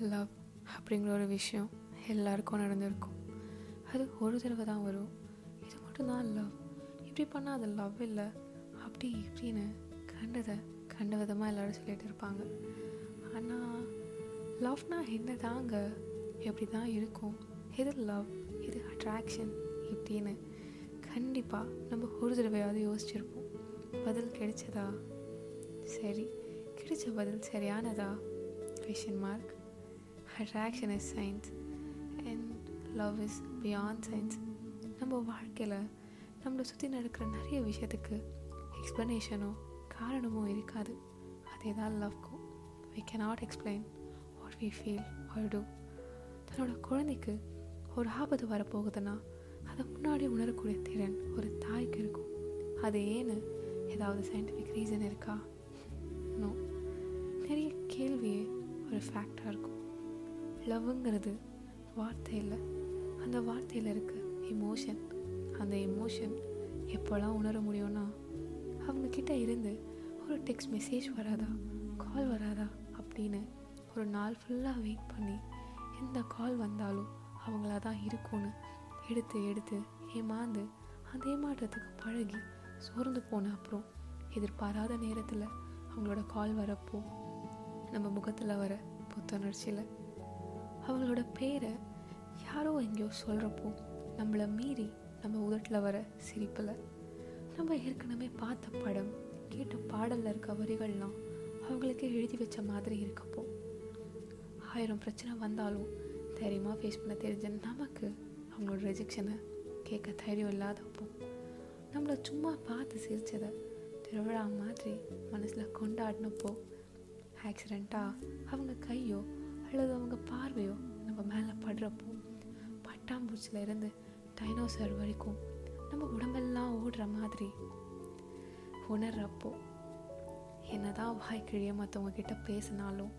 Love அப்படிங்கிற ஒரு விஷயம் எல்லாருக்கும் நடந்திருக்கும். அது ஒரு தடவை தான் வரும். இது மட்டும்தான் லவ் இப்படி பண்ணால் அது லவ் இல்லை. அப்படி இப்படின்னு கண்டதை கண்ட விதமாக எல்லோரும் சொல்லிகிட்டு இருப்பாங்க. ஆனால் லவ்னா என்ன தாங்க எப்படி தான் இருக்கும்? இது லவ் இது அட்ராக்ஷன் இப்படின்னு கண்டிப்பாக நம்ம ஒரு தடவையாவது யோசிச்சிருப்போம். பதில் கிடைச்சதா? சரி. கிடைச்ச பதில் சரியானதா? Question mark attraction is science and love is beyond science நம்ம வாழ்க்கையில் நம்மளை சுற்றி நடக்கிற நிறைய விஷயத்துக்கு எக்ஸ்ப்ளனேஷனோ காரணமோ இருக்காது. அதே தான் லவ்க்கும் we cannot explain what we feel or do தன்னோட குழந்தைக்கு ஒரு ஆபத்து வரப்போகுதுன்னா அதை முன்னாடி உணரக்கூடிய திறன் ஒரு தாய்க்கு இருக்கும். அது ஏன்னு ஏதாவது சயின்டிஃபிக் ரீசன் இருக்கா? நோ நிறைய கேள்வியே ஒரு ஃபேக்டாக இருக்கும். லவ்ங்கிறது வார்த்தை இல்லை. அந்த வார்த்தையில் இருக்க எமோஷன் அந்த எமோஷன் எப்போல்லாம் உணர முடியும்னா அவங்கக்கிட்ட இருந்து ஒரு டெக்ஸ்ட் மெசேஜ் வராதா கால் வராதா அப்படின்னு ஒரு நாள் ஃபுல்லாக வெயிட் பண்ணி எந்த கால் வந்தாலும் அவங்களா தான் இருக்கும்னு எடுத்து எடுத்து ஏமாந்து அந்த ஏமாற்றத்துக்கு பழகி சோர்ந்து போன அப்புறம் எதிர்பாராத நேரத்தில் அவங்களோட கால் வரப்போ நம்ம முகத்தில் வர புத்துணர்ச்சியில் அவங்களோட பேரை யாரோ எங்கேயோ சொல்கிறப்போ நம்மளை மீறி நம்ம உதட்டில் வர சிரிப்பில். நம்ம ஏற்கனவே பார்த்த படம் கேட்ட பாடலில் இருக்க வரிகள்லாம் அவங்களுக்கு எழுதி வச்ச மாதிரி இருக்கப்போ. ஆயிரம் பிரச்சனை வந்தாலும் தைரியமாக ஃபேஸ் பண்ண தெரிஞ்ச நமக்கு அவங்களோட ரிஜெக்ஷனை கேட்க தைரியம் இல்லாதப்போ நம்மளை சும்மா பார்த்து சிரித்ததை திருவிழா மாதிரி மனசில் கொண்டாடினப்போ ஆக்சிடெண்ட்டாக அவங்க கையோ அல்லது அவங்க பார்வையோ நம்ம மேலே படுறப்போ பட்டாம்பூச்சியில் இருந்து டைனோசர் வரைக்கும் நம்ம உடம்பெல்லாம் ஓடுற மாதிரி உணர்றப்போ என்னதான் வாய் கிழிய மற்றவங்க கிட்ட பேசினாலும்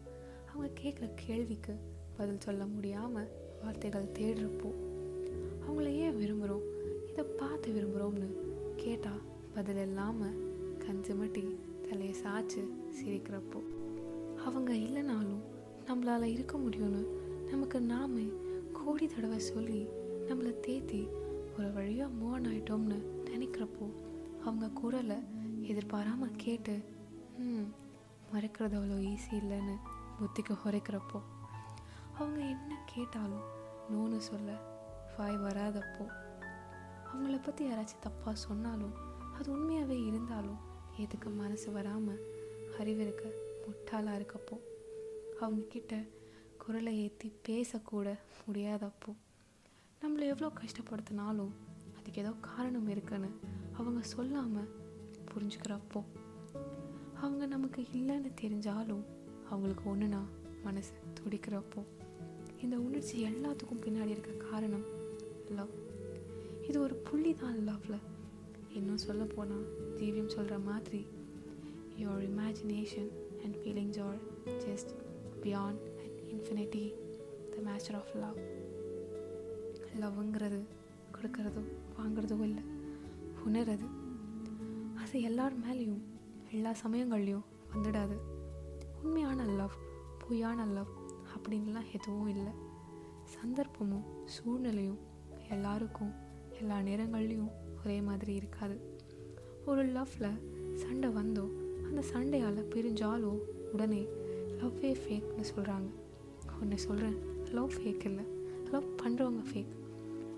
அவங்க கேட்குற கேள்விக்கு பதில் சொல்ல முடியாமல் வார்த்தைகள் தேடுறப்போ அவங்கள ஏன் விரும்புகிறோம் இதை பார்த்து விரும்புகிறோம்னு கேட்டால் பதில் இல்லாமல் கஞ்சுமட்டி தலையை சாய்ச்சி சிரிக்கிறப்போ அவங்க இல்லைனாலும் நம்மளால் இருக்க முடியும்னு நமக்கு நாமே கோடி தடவை சொல்லி நம்மளை தேத்தி ஒரு வழியாக மூவ் ஆகிட்டோம்னு நினைக்கிறப்போ அவங்க குரலை எதிர்பாராமல் கேட்டு ம் மறக்கிறது அவ்வளோ ஈஸி இல்லைன்னு புத்திக்கு உரைக்கிறப்போ அவங்க என்ன கேட்டாலும் நோன்னு சொல்ல வாய் வராதப்போ அவங்கள பற்றி யாராச்சும் தப்பாக சொன்னாலும் அது உண்மையாகவே இருந்தாலும் எதுக்கு மனசு வராமல் அறிவிருக்க முட்டாளாக இருக்கப்போ அவங்கக்கிட்ட குரலை ஏற்றி பேசக்கூட முடியாதப்போ நம்மளை எவ்வளோ கஷ்டப்படுத்தினாலும் அதுக்கு ஏதோ காரணம் இருக்குன்னு அவங்க சொல்லாமல் புரிஞ்சுக்கிறப்போ அவங்க நமக்கு இல்லைன்னு தெரிஞ்சாலும் அவங்களுக்கு ஒன்றுனா மனசு துடிக்கிறப்போ இந்த உணர்ச்சி எல்லாத்துக்கும் பின்னாடி இருக்க காரணம் லவ் இது ஒரு புள்ளி தான் லவ்வில் இன்னும் சொல்ல போனால் ஜீவியம் சொல்கிற மாதிரி your imagination and feelings are just beyond and infinity the master of love லவ்ங்கிறது கொடுக்கறதோ வாங்கிறதோ இல்லை. உணர்றது அது எல்லார் மேலேயும் எல்லா சமயங்கள்லேயும் வந்துடாது. உண்மையான லவ் பொய்யான லவ் அப்படின்லாம் எதுவும் இல்லை. சந்தர்ப்பமும் சூழ்நிலையும் எல்லாருக்கும் எல்லா நேரங்கள்லேயும் ஒரே மாதிரி இருக்காது. ஒரு லவ்வில் சண்டை வந்தோ அந்த சண்டையால் பிரிஞ்சாலோ உடனே லவ்வே ஃபேக்னு சொல்கிறாங்க ஒன்று சொல்கிறேன் லவ் ஃபேக் இல்லை லவ் பண்ணுறவங்க ஃபேக்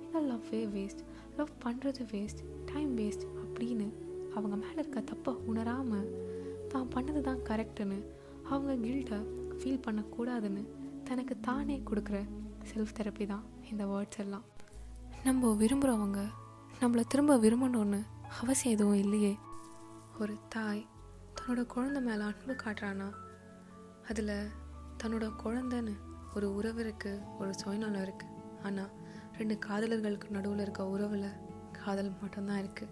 இல்லை லவ்வே வேஸ்ட் லவ் பண்ணுறது வேஸ்ட் டைம் வேஸ்ட் அப்படின்னு அவங்க மேலே இருக்க தப்பை உணராமல் தான் பண்ணது தான் கரெக்டுன்னு அவங்க கில்ட்டை ஃபீல் பண்ணக்கூடாதுன்னு தனக்கு தானே கொடுக்குற செல்ஃப் தெரப்பி தான் இந்த வேர்ட்ஸ் எல்லாம். நம்ம விரும்புகிறவங்க நம்மளை திரும்ப விரும்பணும்னு அவசியம் எதுவும் இல்லையே. ஒரு தாய் தன்னோட குழந்தை மேலே அன்பு காட்டுறானா? அதில் தன்னோட குழந்தைன்னு ஒரு உறவு இருக்குது ஒரு சுயநலம் இருக்குது ஆனால் ரெண்டு காதலர்களுக்கு நடுவில் இருக்க உறவில் காதல் மட்டும்தான் இருக்குது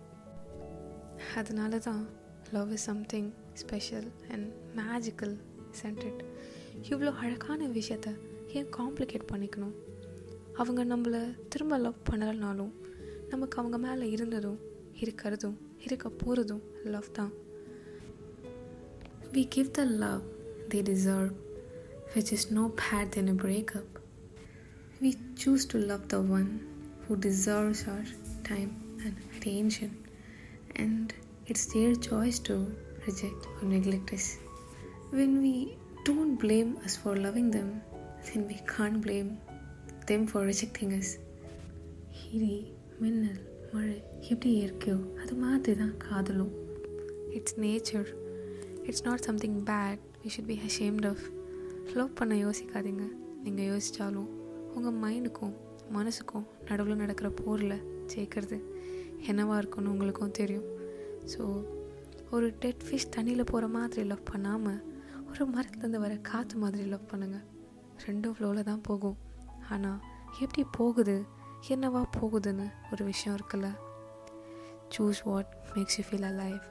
அதனால தான் love is something special and magical scented இவ்வளோ அழகான விஷயத்த ஏன் காம்ப்ளிகேட் பண்ணிக்கணும்? அவங்க நம்மளை திரும்ப லவ் பண்ணலைனாலும் நமக்கு அவங்க மேலே இருந்ததும் இருக்கிறதும் இருக்க போகிறதும் லவ் தான். We give the love They deserve which is no bad than a breakup. We choose to love the one who deserves our time and attention, and it's their choice to reject or neglect us. When we don't blame us for loving them, then we can't blame them for rejecting us. இடி மின்னல் மழை எப்படி இயற்கையோ அது மாதிரி தான் காதலும் it's nature it's not something bad You should be ashamed of love பண்ண யோசிக்காதீங்க. நீங்கள் யோசித்தாலும் உங்கள் மைண்டுக்கும் மனசுக்கும் நடுவில் நடக்கிற போரில் ஜெயிக்கிறது என்னவாக இருக்கும்னு உங்களுக்கும் தெரியும். ஸோ ஒரு டெட் ஃபிஷ் தண்ணியில் போகிற மாதிரி லவ் பண்ணாமல் ஒரு மரத்துலேருந்து வர காற்று மாதிரி லவ் பண்ணுங்கள் ரெண்டும் ஃப்ளோவில் தான் போகும். ஆனால் எப்படி போகுது? என்னவா போகுதுன்னு ஒரு விஷயம் இருக்குல்ல? Choose what makes you feel a life